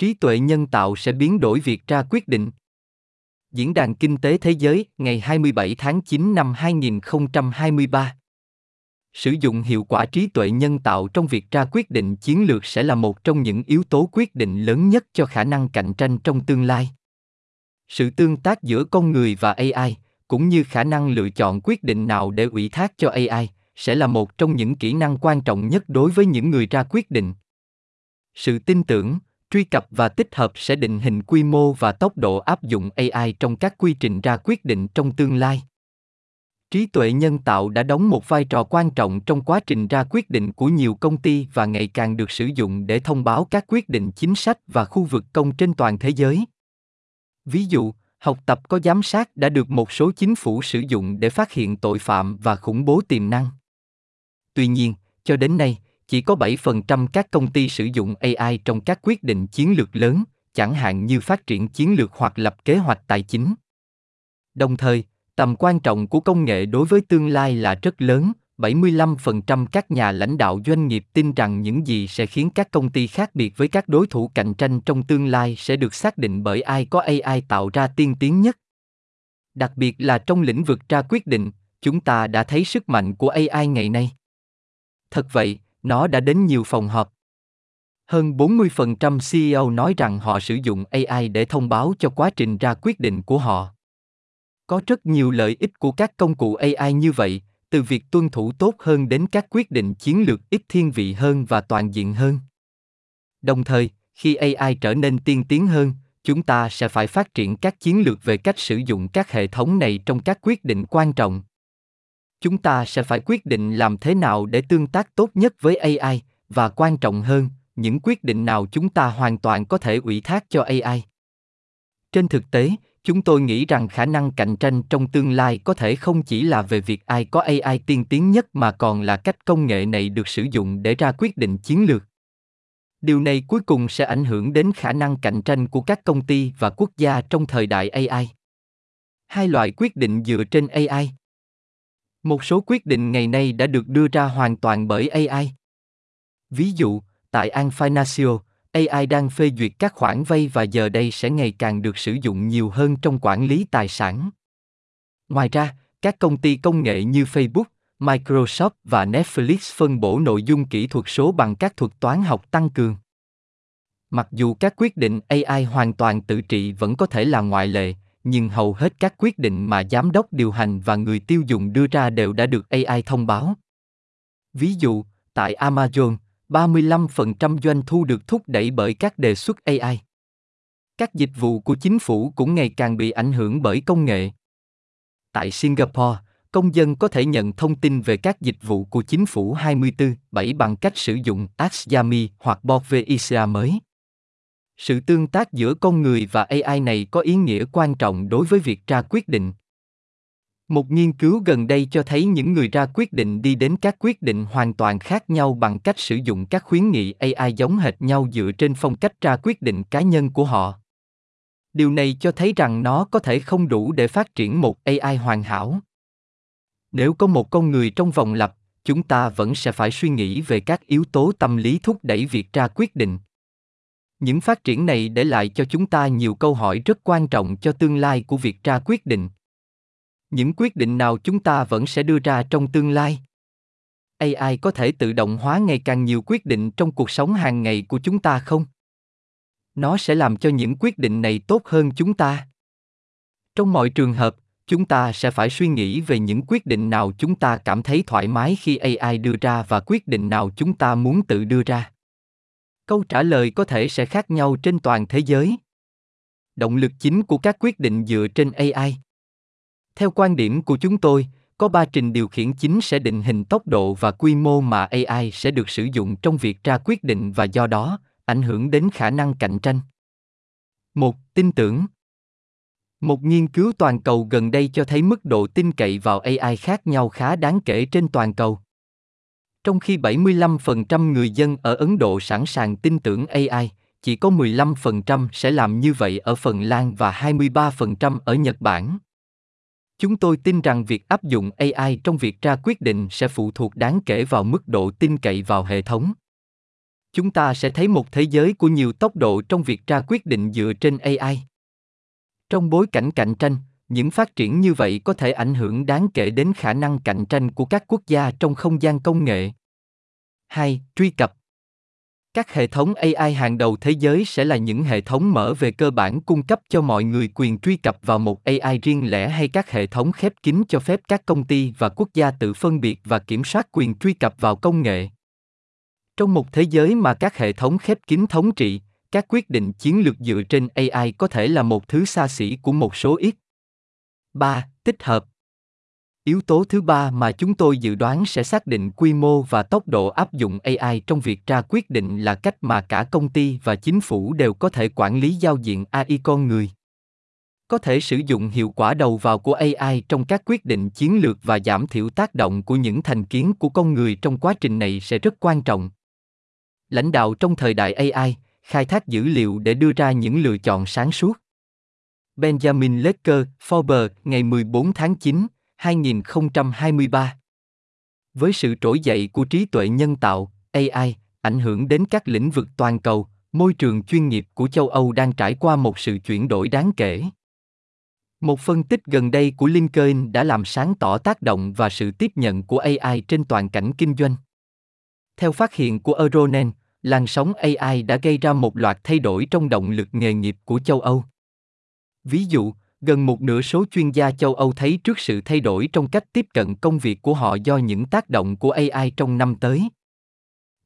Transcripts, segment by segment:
Trí tuệ nhân tạo sẽ biến đổi việc ra quyết định. Diễn đàn Kinh tế Thế giới ngày 27 tháng 9 năm 2023 Sử dụng hiệu quả trí tuệ nhân tạo trong việc ra quyết định chiến lược sẽ là một trong những yếu tố quyết định lớn nhất cho khả năng cạnh tranh trong tương lai. Sự tương tác giữa con người và AI, cũng như khả năng lựa chọn quyết định nào để ủy thác cho AI, sẽ là một trong những kỹ năng quan trọng nhất đối với những người ra quyết định. Sự tin tưởng, truy cập và tích hợp sẽ định hình quy mô và tốc độ áp dụng AI trong các quy trình ra quyết định trong tương lai. Trí tuệ nhân tạo đã đóng một vai trò quan trọng trong quá trình ra quyết định của nhiều công ty và ngày càng được sử dụng để thông báo các quyết định chính sách và khu vực công trên toàn thế giới. Ví dụ, học tập có giám sát đã được một số chính phủ sử dụng để phát hiện tội phạm và khủng bố tiềm năng. Tuy nhiên, cho đến nay, chỉ có 7% các công ty sử dụng AI trong các quyết định chiến lược lớn, chẳng hạn như phát triển chiến lược hoặc lập kế hoạch tài chính. Đồng thời, tầm quan trọng của công nghệ đối với tương lai là rất lớn, 75% các nhà lãnh đạo doanh nghiệp tin rằng những gì sẽ khiến các công ty khác biệt với các đối thủ cạnh tranh trong tương lai sẽ được xác định bởi ai có AI tạo ra tiên tiến nhất. Đặc biệt là trong lĩnh vực ra quyết định, chúng ta đã thấy sức mạnh của AI ngày nay. Thật vậy, nó đã đến nhiều phòng họp. Hơn 40% CEO nói rằng họ sử dụng AI để thông báo cho quá trình ra quyết định của họ. Có rất nhiều lợi ích của các công cụ AI như vậy, từ việc tuân thủ tốt hơn đến các quyết định chiến lược ít thiên vị hơn và toàn diện hơn. Đồng thời, khi AI trở nên tiên tiến hơn, chúng ta sẽ phải phát triển các chiến lược về cách sử dụng các hệ thống này trong các quyết định quan trọng chúng ta sẽ phải quyết định làm thế nào để tương tác tốt nhất với ai và quan trọng hơn, những quyết định nào chúng ta hoàn toàn có thể ủy thác cho ai trên thực tế, chúng tôi nghĩ rằng khả năng cạnh tranh trong tương lai có thể không chỉ là về việc ai có ai tiên tiến nhất mà còn là cách công nghệ này được sử dụng để ra quyết định chiến lược. Điều này cuối cùng sẽ ảnh hưởng đến khả năng cạnh tranh của các công ty và quốc gia trong thời đại ai hai loại quyết định dựa trên ai một số quyết định ngày nay đã được đưa ra hoàn toàn bởi AI. Ví dụ, tại An Financial, AI đang phê duyệt các khoản vay và giờ đây sẽ ngày càng được sử dụng nhiều hơn trong quản lý tài sản. Ngoài ra, các công ty công nghệ như Facebook, Microsoft và Netflix phân bổ nội dung kỹ thuật số bằng các thuật toán học tăng cường. Mặc dù các quyết định AI hoàn toàn tự trị vẫn có thể là ngoại lệ, nhưng hầu hết các quyết định mà giám đốc điều hành và người tiêu dùng đưa ra đều đã được AI thông báo. Ví dụ, tại Amazon, 35% doanh thu được thúc đẩy bởi các đề xuất AI. Các dịch vụ của chính phủ cũng ngày càng bị ảnh hưởng bởi công nghệ. Tại Singapore, công dân có thể nhận thông tin về các dịch vụ của chính phủ 24/7 bằng cách sử dụng Axiami hoặc Bovisa mới. Sự tương tác giữa con người và AI này có ý nghĩa quan trọng đối với việc ra quyết định. Một nghiên cứu gần đây cho thấy những người ra quyết định đi đến các quyết định hoàn toàn khác nhau bằng cách sử dụng các khuyến nghị AI giống hệt nhau dựa trên phong cách ra quyết định cá nhân của họ. Điều này cho thấy rằng nó có thể không đủ để phát triển một AI hoàn hảo. Nếu có một con người trong vòng lặp, chúng ta vẫn sẽ phải suy nghĩ về các yếu tố tâm lý thúc đẩy việc ra quyết định những phát triển này để lại cho chúng ta nhiều câu hỏi rất quan trọng cho tương lai của việc ra quyết định. Những quyết định nào chúng ta vẫn sẽ đưa ra trong tương lai? Ai có thể tự động hóa ngày càng nhiều quyết định trong cuộc sống hàng ngày của chúng ta không? Nó sẽ làm cho những quyết định này tốt hơn chúng ta. Trong mọi trường hợp, chúng ta sẽ phải suy nghĩ về những quyết định nào chúng ta cảm thấy thoải mái khi ai đưa ra và quyết định nào chúng ta muốn tự đưa ra câu trả lời có thể sẽ khác nhau trên toàn thế giới. Động lực chính của các quyết định dựa trên ai theo quan điểm của chúng tôi, có ba trình điều khiển chính sẽ định hình tốc độ và quy mô mà ai sẽ được sử dụng trong việc ra quyết định và do đó, ảnh hưởng đến khả năng cạnh tranh. Một, tin tưởng. Một nghiên cứu toàn cầu gần đây cho thấy mức độ tin cậy vào AI khác nhau khá đáng kể trên toàn cầu. Trong khi 75% người dân ở Ấn Độ sẵn sàng tin tưởng AI, chỉ có 15% sẽ làm như vậy ở Phần Lan và 23% ở Nhật Bản. Chúng tôi tin rằng việc áp dụng AI trong việc ra quyết định sẽ phụ thuộc đáng kể vào mức độ tin cậy vào hệ thống. chúng ta sẽ thấy một thế giới của nhiều tốc độ trong việc ra quyết định dựa trên ai trong bối cảnh cạnh tranh những phát triển như vậy có thể ảnh hưởng đáng kể đến khả năng cạnh tranh của các quốc gia trong không gian công nghệ 2. Truy cập các hệ thống AI hàng đầu thế giới sẽ là những hệ thống mở về cơ bản cung cấp cho mọi người quyền truy cập vào một AI riêng lẻ hay các hệ thống khép kín cho phép các công ty và quốc gia tự phân biệt và kiểm soát quyền truy cập vào công nghệ. Trong một thế giới mà các hệ thống khép kín thống trị, các quyết định chiến lược dựa trên AI có thể là một thứ xa xỉ của một số ít. 3. Tích hợp Yếu tố thứ ba mà chúng tôi dự đoán sẽ xác định quy mô và tốc độ áp dụng AI trong việc ra quyết định là cách mà cả công ty và chính phủ đều có thể quản lý giao diện AI con người. Có thể sử dụng hiệu quả đầu vào của AI trong các quyết định chiến lược và giảm thiểu tác động của những thành kiến của con người trong quá trình này sẽ rất quan trọng. Lãnh đạo trong thời đại AI, khai thác dữ liệu để đưa ra những lựa chọn sáng suốt. Benjamin Lecker, Forbes, ngày 14 tháng 9, 2023. Với sự trỗi dậy của trí tuệ nhân tạo, AI, ảnh hưởng đến các lĩnh vực toàn cầu, môi trường chuyên nghiệp của châu Âu đang trải qua một sự chuyển đổi đáng kể. Một phân tích gần đây của LinkedIn đã làm sáng tỏ tác động và sự tiếp nhận của AI trên toàn cảnh kinh doanh. Theo phát hiện của Euronen, làn sóng AI đã gây ra một loạt thay đổi trong động lực nghề nghiệp của châu Âu. Ví dụ, gần một nửa số chuyên gia châu Âu thấy trước sự thay đổi trong cách tiếp cận công việc của họ do những tác động của AI trong năm tới.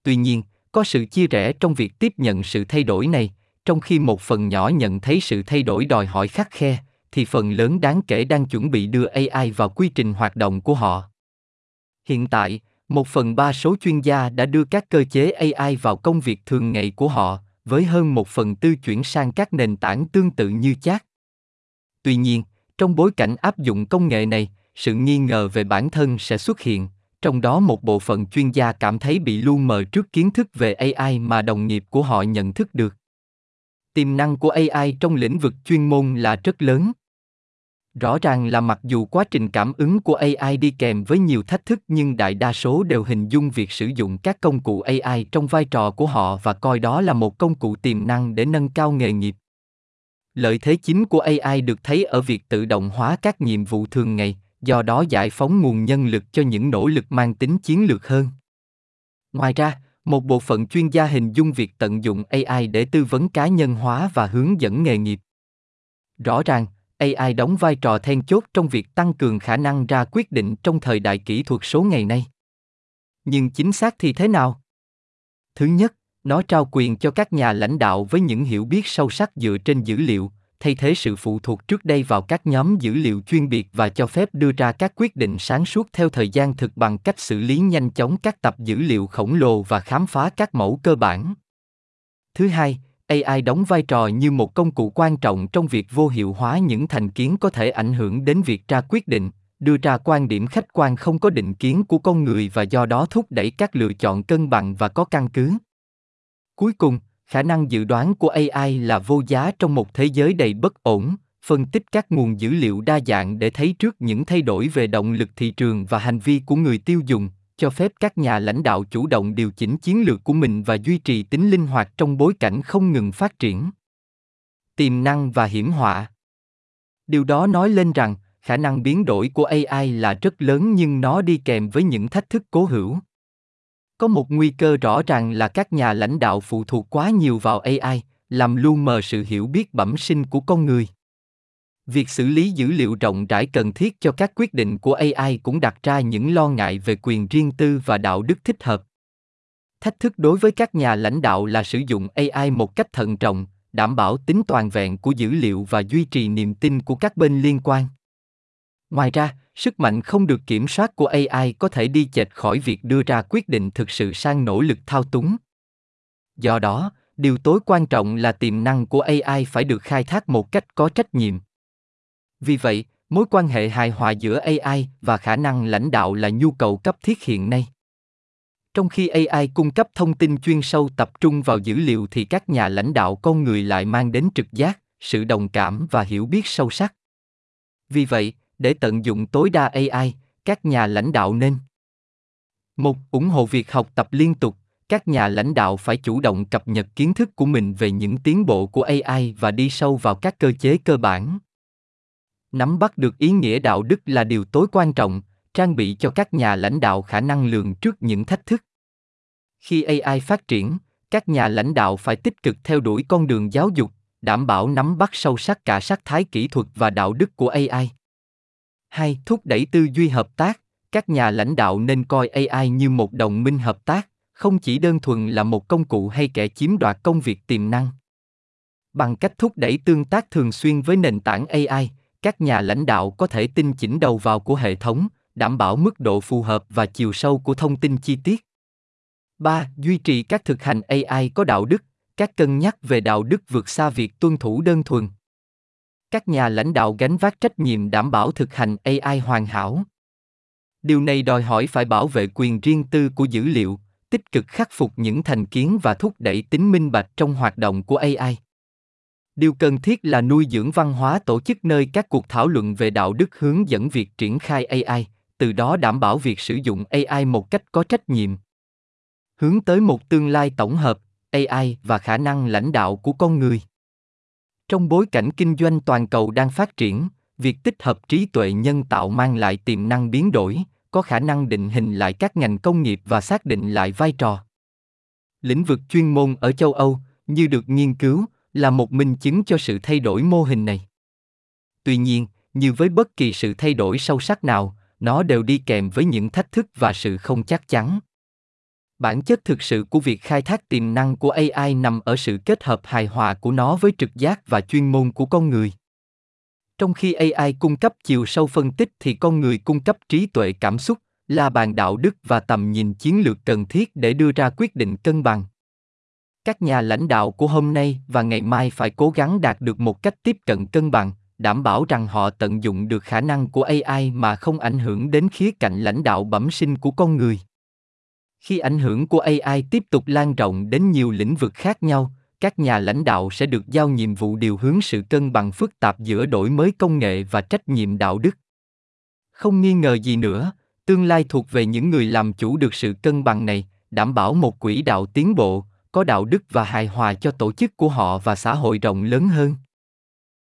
Tuy nhiên, có sự chia rẽ trong việc tiếp nhận sự thay đổi này, trong khi một phần nhỏ nhận thấy sự thay đổi đòi hỏi khắc khe, thì phần lớn đáng kể đang chuẩn bị đưa AI vào quy trình hoạt động của họ. Hiện tại, một phần ba số chuyên gia đã đưa các cơ chế AI vào công việc thường ngày của họ, với hơn một phần tư chuyển sang các nền tảng tương tự như chat, Tuy nhiên, trong bối cảnh áp dụng công nghệ này, sự nghi ngờ về bản thân sẽ xuất hiện, trong đó một bộ phận chuyên gia cảm thấy bị lu mờ trước kiến thức về AI mà đồng nghiệp của họ nhận thức được. Tiềm năng của AI trong lĩnh vực chuyên môn là rất lớn. Rõ ràng là mặc dù quá trình cảm ứng của AI đi kèm với nhiều thách thức nhưng đại đa số đều hình dung việc sử dụng các công cụ AI trong vai trò của họ và coi đó là một công cụ tiềm năng để nâng cao nghề nghiệp. Lợi thế chính của AI được thấy ở việc tự động hóa các nhiệm vụ thường ngày, do đó giải phóng nguồn nhân lực cho những nỗ lực mang tính chiến lược hơn. Ngoài ra, một bộ phận chuyên gia hình dung việc tận dụng AI để tư vấn cá nhân hóa và hướng dẫn nghề nghiệp. Rõ ràng, AI đóng vai trò then chốt trong việc tăng cường khả năng ra quyết định trong thời đại kỹ thuật số ngày nay. Nhưng chính xác thì thế nào? Thứ nhất, nó trao quyền cho các nhà lãnh đạo với những hiểu biết sâu sắc dựa trên dữ liệu, thay thế sự phụ thuộc trước đây vào các nhóm dữ liệu chuyên biệt và cho phép đưa ra các quyết định sáng suốt theo thời gian thực bằng cách xử lý nhanh chóng các tập dữ liệu khổng lồ và khám phá các mẫu cơ bản. Thứ hai, AI đóng vai trò như một công cụ quan trọng trong việc vô hiệu hóa những thành kiến có thể ảnh hưởng đến việc ra quyết định, đưa ra quan điểm khách quan không có định kiến của con người và do đó thúc đẩy các lựa chọn cân bằng và có căn cứ. Cuối cùng, khả năng dự đoán của AI là vô giá trong một thế giới đầy bất ổn, phân tích các nguồn dữ liệu đa dạng để thấy trước những thay đổi về động lực thị trường và hành vi của người tiêu dùng, cho phép các nhà lãnh đạo chủ động điều chỉnh chiến lược của mình và duy trì tính linh hoạt trong bối cảnh không ngừng phát triển. Tiềm năng và hiểm họa. Điều đó nói lên rằng, khả năng biến đổi của AI là rất lớn nhưng nó đi kèm với những thách thức cố hữu. Có một nguy cơ rõ ràng là các nhà lãnh đạo phụ thuộc quá nhiều vào AI, làm lu mờ sự hiểu biết bẩm sinh của con người. Việc xử lý dữ liệu rộng rãi cần thiết cho các quyết định của AI cũng đặt ra những lo ngại về quyền riêng tư và đạo đức thích hợp. Thách thức đối với các nhà lãnh đạo là sử dụng AI một cách thận trọng, đảm bảo tính toàn vẹn của dữ liệu và duy trì niềm tin của các bên liên quan. Ngoài ra, sức mạnh không được kiểm soát của AI có thể đi chệch khỏi việc đưa ra quyết định thực sự sang nỗ lực thao túng. Do đó, điều tối quan trọng là tiềm năng của AI phải được khai thác một cách có trách nhiệm. Vì vậy, mối quan hệ hài hòa giữa AI và khả năng lãnh đạo là nhu cầu cấp thiết hiện nay. Trong khi AI cung cấp thông tin chuyên sâu tập trung vào dữ liệu thì các nhà lãnh đạo con người lại mang đến trực giác, sự đồng cảm và hiểu biết sâu sắc. Vì vậy, để tận dụng tối đa AI, các nhà lãnh đạo nên. Một ủng hộ việc học tập liên tục. Các nhà lãnh đạo phải chủ động cập nhật kiến thức của mình về những tiến bộ của ai và đi sâu vào các cơ chế cơ bản. Nắm bắt được ý nghĩa đạo đức là điều tối quan trọng trang bị cho các nhà lãnh đạo khả năng lường trước những thách thức. Khi ai phát triển các nhà lãnh đạo phải tích cực theo đuổi con đường giáo dục đảm bảo nắm bắt sâu sắc cả sắc thái kỹ thuật và đạo đức của ai 2. Thúc đẩy tư duy hợp tác, các nhà lãnh đạo nên coi AI như một đồng minh hợp tác, không chỉ đơn thuần là một công cụ hay kẻ chiếm đoạt công việc tiềm năng. Bằng cách thúc đẩy tương tác thường xuyên với nền tảng AI, các nhà lãnh đạo có thể tinh chỉnh đầu vào của hệ thống, đảm bảo mức độ phù hợp và chiều sâu của thông tin chi tiết. 3. Duy trì các thực hành AI có đạo đức, các cân nhắc về đạo đức vượt xa việc tuân thủ đơn thuần. Các nhà lãnh đạo gánh vác trách nhiệm đảm bảo thực hành AI hoàn hảo. Điều này đòi hỏi phải bảo vệ quyền riêng tư của dữ liệu, tích cực khắc phục những thành kiến và thúc đẩy tính minh bạch trong hoạt động của AI. Điều cần thiết là nuôi dưỡng văn hóa tổ chức nơi các cuộc thảo luận về đạo đức hướng dẫn việc triển khai AI, từ đó đảm bảo việc sử dụng AI một cách có trách nhiệm. Hướng tới một tương lai tổng hợp, AI và khả năng lãnh đạo của con người. Trong bối cảnh kinh doanh toàn cầu đang phát triển, việc tích hợp trí tuệ nhân tạo mang lại tiềm năng biến đổi, có khả năng định hình lại các ngành công nghiệp và xác định lại vai trò. Lĩnh vực chuyên môn ở châu Âu, như được nghiên cứu, là một minh chứng cho sự thay đổi mô hình này. Tuy nhiên, như với bất kỳ sự thay đổi sâu sắc nào, nó đều đi kèm với những thách thức và sự không chắc chắn. Bản chất thực sự của việc khai thác tiềm năng của AI nằm ở sự kết hợp hài hòa của nó với trực giác và chuyên môn của con người. Trong khi AI cung cấp chiều sâu phân tích thì con người cung cấp trí tuệ cảm xúc, là bàn đạo đức và tầm nhìn chiến lược cần thiết để đưa ra quyết định cân bằng. Các nhà lãnh đạo của hôm nay và ngày mai phải cố gắng đạt được một cách tiếp cận cân bằng, đảm bảo rằng họ tận dụng được khả năng của AI mà không ảnh hưởng đến khía cạnh lãnh đạo bẩm sinh của con người. Khi ảnh hưởng của AI tiếp tục lan rộng đến nhiều lĩnh vực khác nhau, các nhà lãnh đạo sẽ được giao nhiệm vụ điều hướng sự cân bằng phức tạp giữa đổi mới công nghệ và trách nhiệm đạo đức. Không nghi ngờ gì nữa, tương lai thuộc về những người làm chủ được sự cân bằng này, đảm bảo một quỹ đạo tiến bộ, có đạo đức và hài hòa cho tổ chức của họ và xã hội rộng lớn hơn.